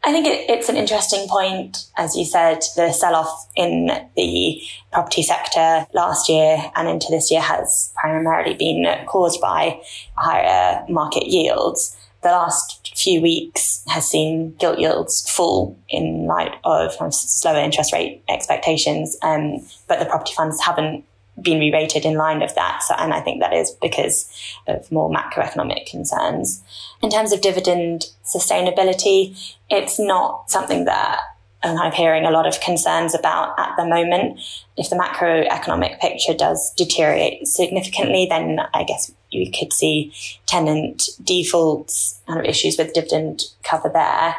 I think it, it's an interesting point. As you said, the sell off in the property sector last year and into this year has primarily been caused by higher market yields. The last few weeks has seen gilt yields fall in light of slower interest rate expectations, um, but the property funds haven't been re-rated in line of that. So, and I think that is because of more macroeconomic concerns. In terms of dividend sustainability, it's not something that I'm hearing a lot of concerns about at the moment. If the macroeconomic picture does deteriorate significantly, then I guess you could see tenant defaults, kind of issues with dividend cover there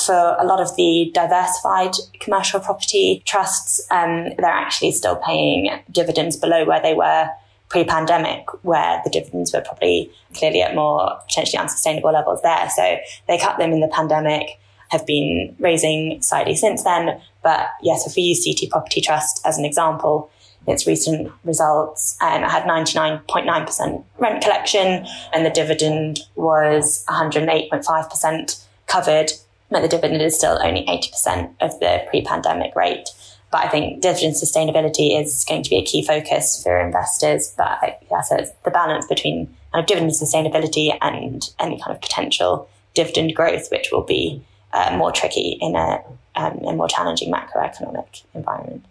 for a lot of the diversified commercial property trusts, um, they're actually still paying dividends below where they were pre-pandemic, where the dividends were probably clearly at more potentially unsustainable levels there. So they cut them in the pandemic, have been raising slightly since then. But yes, if we use CT Property Trust as an example, its recent results um, had 99.9% rent collection and the dividend was 108.5% covered but the dividend is still only 80% of the pre-pandemic rate. But I think dividend sustainability is going to be a key focus for investors. But yeah, so it's the balance between kind of dividend sustainability and any kind of potential dividend growth, which will be uh, more tricky in a, um, a more challenging macroeconomic environment.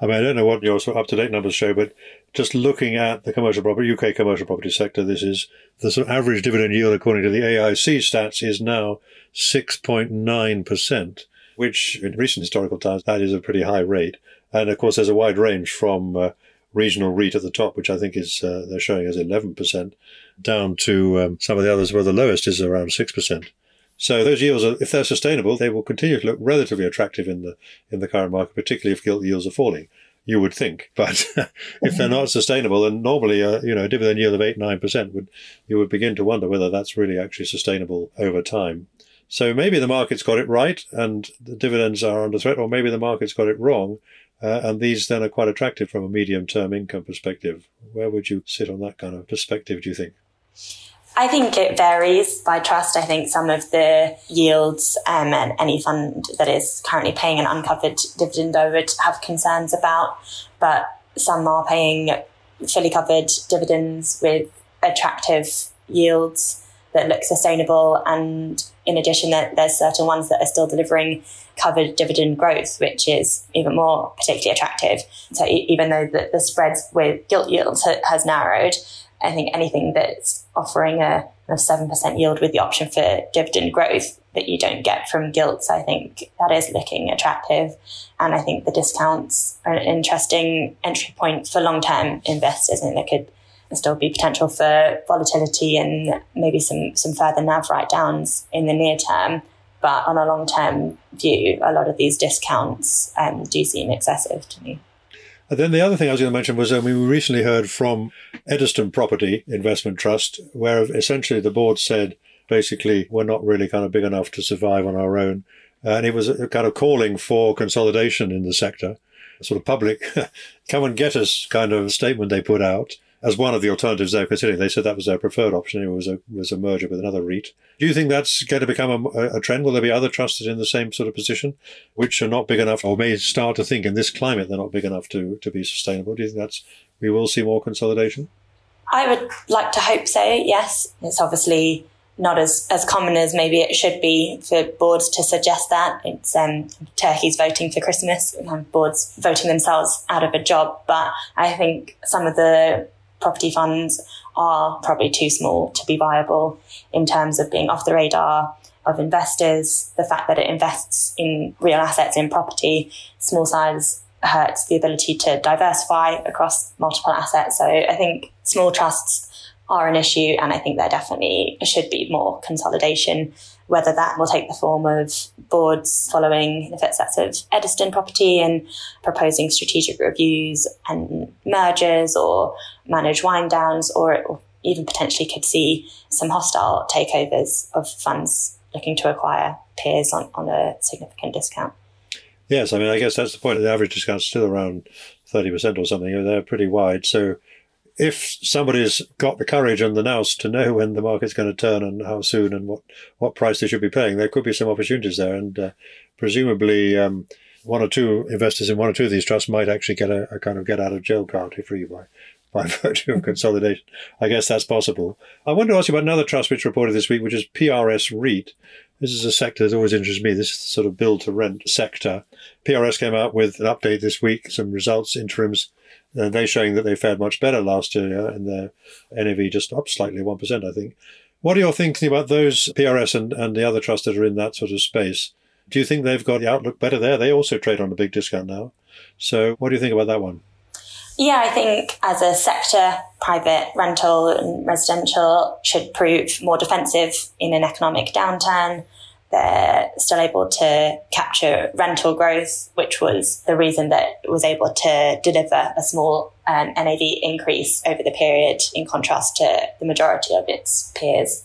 I mean, I don't know what your sort of up-to-date numbers show, but just looking at the commercial property, UK commercial property sector, this is the sort of average dividend yield according to the AIC stats is now 6.9%, which in recent historical times, that is a pretty high rate. And of course, there's a wide range from uh, regional REIT at the top, which I think is, uh, they're showing as 11%, down to um, some of the others where the lowest is around 6%. So those yields, are, if they're sustainable, they will continue to look relatively attractive in the in the current market, particularly if gilt yields are falling. You would think, but if they're not sustainable, then normally, a, you know, a dividend yield of eight nine percent would you would begin to wonder whether that's really actually sustainable over time. So maybe the market's got it right and the dividends are under threat, or maybe the market's got it wrong, uh, and these then are quite attractive from a medium term income perspective. Where would you sit on that kind of perspective? Do you think? I think it varies by trust. I think some of the yields um, and any fund that is currently paying an uncovered dividend I would have concerns about, but some are paying fully covered dividends with attractive yields that look sustainable. And in addition, that there's certain ones that are still delivering covered dividend growth, which is even more particularly attractive. So even though the, the spreads with gilt yields ha- has narrowed, I think anything that's offering a, a 7% yield with the option for dividend growth that you don't get from gilts, I think that is looking attractive. And I think the discounts are an interesting entry point for long term investors. and there could still be potential for volatility and maybe some, some further NAV write downs in the near term. But on a long term view, a lot of these discounts um, do seem excessive to me. And then the other thing I was going to mention was, I mean, we recently heard from Ediston Property Investment Trust, where essentially the board said, basically, we're not really kind of big enough to survive on our own. And it was kind of calling for consolidation in the sector, sort of public, come and get us kind of statement they put out as one of the alternatives they were considering. They said that was their preferred option. It was a was a merger with another REIT. Do you think that's going to become a, a, trend? Will there be other trusts in the same sort of position, which are not big enough, or may start to think in this climate they're not big enough to to be sustainable? Do you think that's we will see more consolidation? I would like to hope so. Yes, it's obviously not as, as common as maybe it should be for boards to suggest that. It's um, turkeys voting for Christmas, and boards voting themselves out of a job. But I think some of the property funds are probably too small to be viable in terms of being off the radar of investors. The fact that it invests in real assets in property, small size hurts the ability to diversify across multiple assets. So I think small trusts are an issue and I think there definitely should be more consolidation whether that will take the form of boards following the footsteps of Ediston property and proposing strategic reviews and mergers or manage wind downs, or even potentially could see some hostile takeovers of funds looking to acquire peers on, on a significant discount. Yes, I mean, I guess that's the point. The average discount is still around 30% or something. They're pretty wide. So if somebody's got the courage and the nous to know when the market's going to turn and how soon and what, what price they should be paying, there could be some opportunities there. And uh, presumably, um, one or two investors in one or two of these trusts might actually get a, a kind of get out of jail card if free by, by virtue of consolidation. I guess that's possible. I want to ask you about another trust which reported this week, which is PRS REIT. This is a sector that always interests me. This is the sort of build to rent sector. PRS came out with an update this week, some results, interims uh, they're showing that they fared much better last year and their NAV just up slightly, 1%, I think. What are you thinking about those PRS and, and the other trusts that are in that sort of space? Do you think they've got the outlook better there? They also trade on a big discount now. So what do you think about that one? Yeah, I think as a sector, private rental and residential should prove more defensive in an economic downturn they're still able to capture rental growth, which was the reason that it was able to deliver a small um, NAV increase over the period in contrast to the majority of its peers.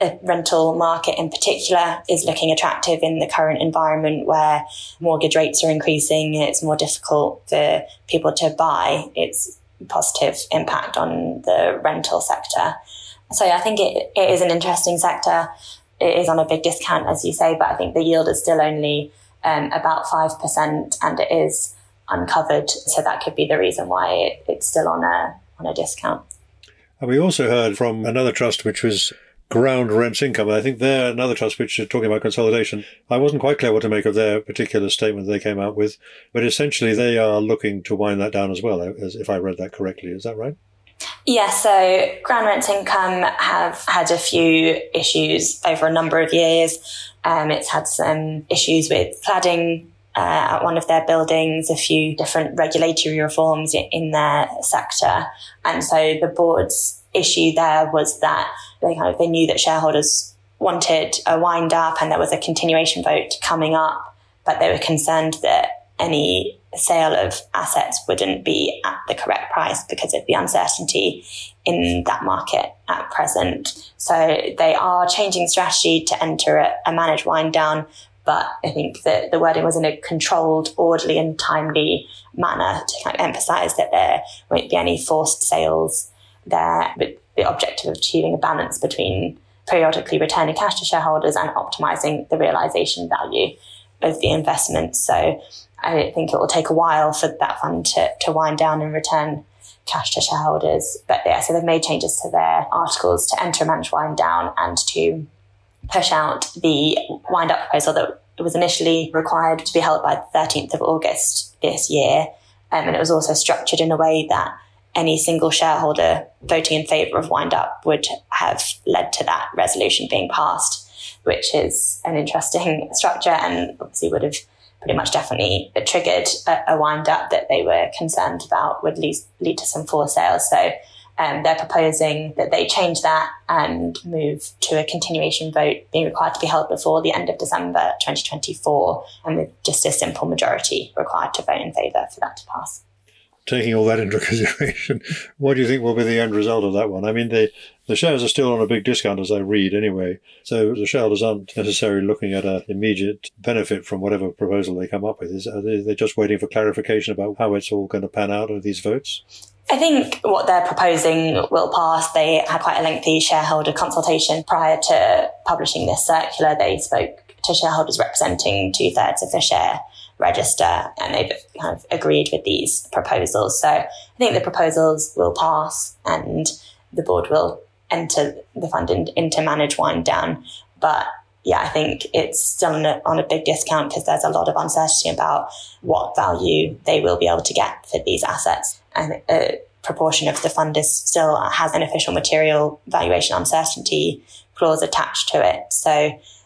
The rental market in particular is looking attractive in the current environment where mortgage rates are increasing and it's more difficult for people to buy. It's positive impact on the rental sector. So I think it, it is an interesting sector it is on a big discount, as you say, but I think the yield is still only um, about 5% and it is uncovered. So that could be the reason why it, it's still on a, on a discount. And we also heard from another trust, which was Ground Rents Income. I think they're another trust which is talking about consolidation. I wasn't quite clear what to make of their particular statement they came out with, but essentially they are looking to wind that down as well, as if I read that correctly. Is that right? Yeah, so ground rent income have had a few issues over a number of years. Um, it's had some issues with cladding uh, at one of their buildings, a few different regulatory reforms in, their sector. And so the board's issue there was that they kind of, they knew that shareholders wanted a wind up and there was a continuation vote coming up, but they were concerned that any sale of assets wouldn't be at the correct price because of the uncertainty in that market at present. So they are changing strategy to enter a, a managed wind down. But I think that the wording was in a controlled, orderly and timely manner to kind of emphasize that there won't be any forced sales there with the objective of achieving a balance between periodically returning cash to shareholders and optimizing the realization value of the investment. So I think it will take a while for that fund to, to wind down and return cash to shareholders. But yeah, so they've made changes to their articles to enter a managed wind down and to push out the wind up proposal that was initially required to be held by the 13th of August this year. Um, and it was also structured in a way that any single shareholder voting in favour of wind up would have led to that resolution being passed, which is an interesting structure and obviously would have pretty much definitely triggered a, a wind up that they were concerned about would lead, lead to some forced sales. So um, they're proposing that they change that and move to a continuation vote being required to be held before the end of December 2024 and with just a simple majority required to vote in favour for that to pass. taking all that into consideration, what do you think will be the end result of that one? I mean, the, the shares are still on a big discount as I read anyway. So the shareholders aren't necessarily looking at an immediate benefit from whatever proposal they come up with. Is, are just waiting for clarification about how it's all going to pan out of these votes? I think what they're proposing will pass. They had quite a lengthy shareholder consultation prior to publishing this circular. They spoke to shareholders representing two thirds of the share register and they've kind of agreed with these proposals. So I think the proposals will pass and the board will enter the fund in, into manage wind down. But yeah, I think it's still on a, on a big discount because there's a lot of uncertainty about what value they will be able to get for these assets. And a proportion of the fund is still has an official material valuation uncertainty clause attached to it. So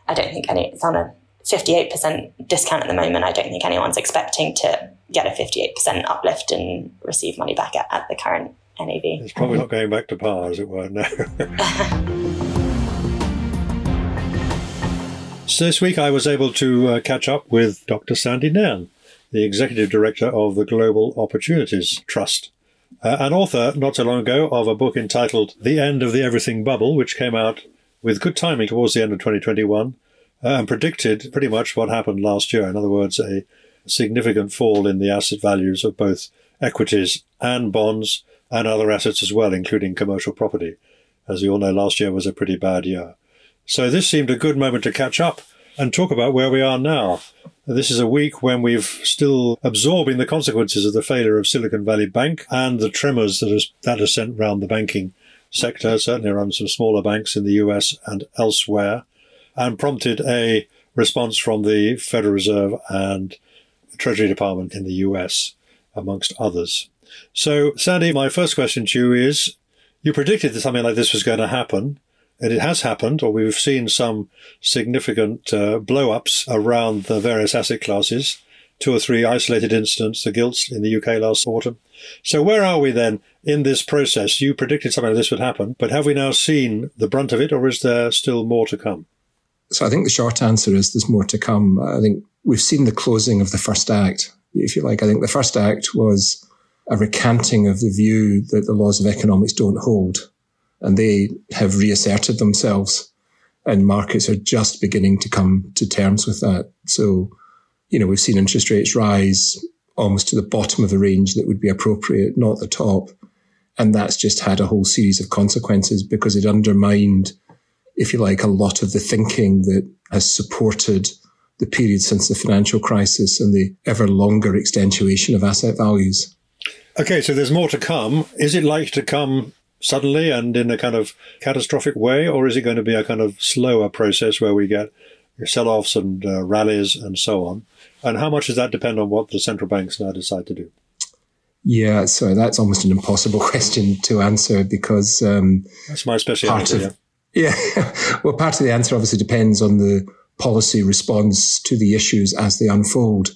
I don't think any, it's on a 58% discount at the moment. I don't think anyone's expecting to get a 58% uplift and receive money back at, at the current NAV. It's probably not going back to par, as it were, no. so this week I was able to uh, catch up with Dr. Sandy Nairn, the Executive Director of the Global Opportunities Trust. Uh, an author not so long ago of a book entitled The End of the Everything Bubble, which came out with good timing towards the end of 2021 uh, and predicted pretty much what happened last year. In other words, a significant fall in the asset values of both equities and bonds and other assets as well, including commercial property. As you all know, last year was a pretty bad year. So this seemed a good moment to catch up and talk about where we are now. This is a week when we've still absorbing the consequences of the failure of Silicon Valley Bank and the tremors that has, that has sent around the banking sector, certainly around some smaller banks in the US and elsewhere, and prompted a response from the Federal Reserve and the Treasury Department in the US, amongst others. So, Sandy, my first question to you is you predicted that something like this was going to happen, and it has happened, or we've seen some significant uh, blow ups around the various asset classes. Two or three isolated incidents, the gilts in the UK last autumn. So, where are we then in this process? You predicted something like this would happen, but have we now seen the brunt of it, or is there still more to come? So, I think the short answer is there's more to come. I think we've seen the closing of the first act, if you like. I think the first act was a recanting of the view that the laws of economics don't hold. And they have reasserted themselves and markets are just beginning to come to terms with that. So, you know, we've seen interest rates rise almost to the bottom of the range that would be appropriate, not the top. And that's just had a whole series of consequences because it undermined, if you like, a lot of the thinking that has supported the period since the financial crisis and the ever longer extenuation of asset values. Okay, so there's more to come. Is it likely to come suddenly and in a kind of catastrophic way, or is it going to be a kind of slower process where we get sell offs and uh, rallies and so on? And how much does that depend on what the central banks now decide to do? Yeah, so that's almost an impossible question to answer because um, that's my specialty. Of, yeah, yeah. well, part of the answer obviously depends on the policy response to the issues as they unfold.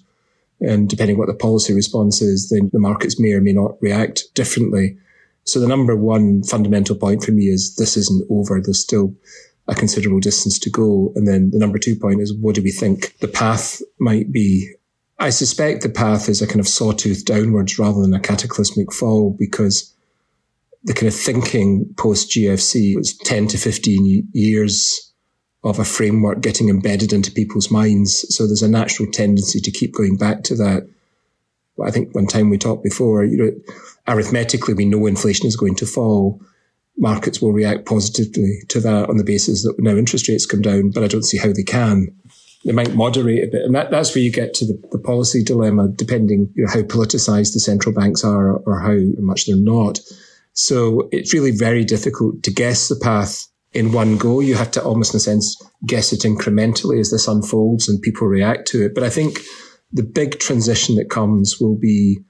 And depending what the policy response is, then the markets may or may not react differently. So the number one fundamental point for me is this isn't over. There's still a considerable distance to go. And then the number two point is what do we think the path might be? I suspect the path is a kind of sawtooth downwards rather than a cataclysmic fall because the kind of thinking post GFC was 10 to 15 years of a framework getting embedded into people's minds. So there's a natural tendency to keep going back to that. I think one time we talked before, you know, arithmetically, we know inflation is going to fall. Markets will react positively to that on the basis that now interest rates come down, but I don't see how they can. They might moderate a bit. And that, that's where you get to the, the policy dilemma, depending you know, how politicized the central banks are or how much they're not. So it's really very difficult to guess the path in one go. You have to almost, in a sense, guess it incrementally as this unfolds and people react to it. But I think the big transition that comes will be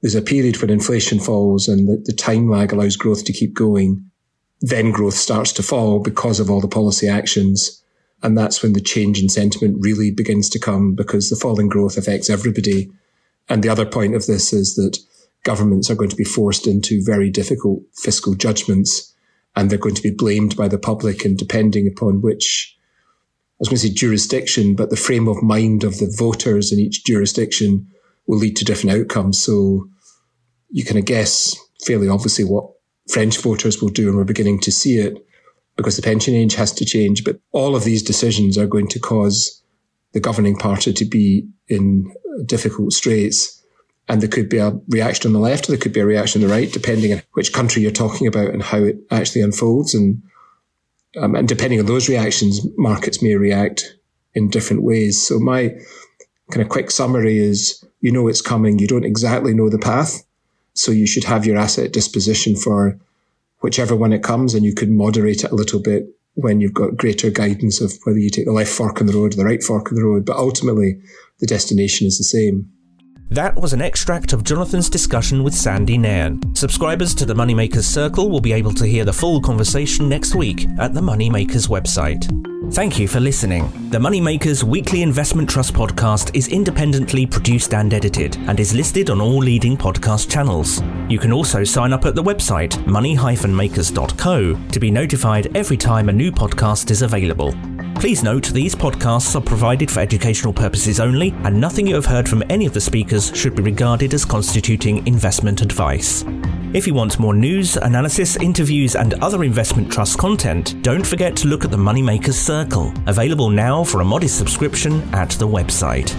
there's a period when inflation falls and the, the time lag allows growth to keep going. Then growth starts to fall because of all the policy actions. And that's when the change in sentiment really begins to come because the falling growth affects everybody. And the other point of this is that governments are going to be forced into very difficult fiscal judgments and they're going to be blamed by the public. And depending upon which, I was going to say jurisdiction, but the frame of mind of the voters in each jurisdiction will lead to different outcomes. So you can guess fairly obviously what French voters will do, and we're beginning to see it because the pension age has to change. But all of these decisions are going to cause the governing party to be in difficult straits. And there could be a reaction on the left or there could be a reaction on the right, depending on which country you're talking about and how it actually unfolds. And, um, and depending on those reactions, markets may react in different ways. So my kind of quick summary is, you know, it's coming. You don't exactly know the path. So you should have your asset disposition for whichever one it comes and you could moderate it a little bit when you've got greater guidance of whether you take the left fork in the road or the right fork in the road. But ultimately, the destination is the same. That was an extract of Jonathan's discussion with Sandy Nairn. Subscribers to the Moneymakers Circle will be able to hear the full conversation next week at the Moneymakers website. Thank you for listening. The Moneymakers Weekly Investment Trust podcast is independently produced and edited and is listed on all leading podcast channels. You can also sign up at the website money-makers.co to be notified every time a new podcast is available. Please note these podcasts are provided for educational purposes only, and nothing you have heard from any of the speakers should be regarded as constituting investment advice. If you want more news, analysis, interviews, and other investment trust content, don't forget to look at the Moneymakers Circle, available now for a modest subscription at the website.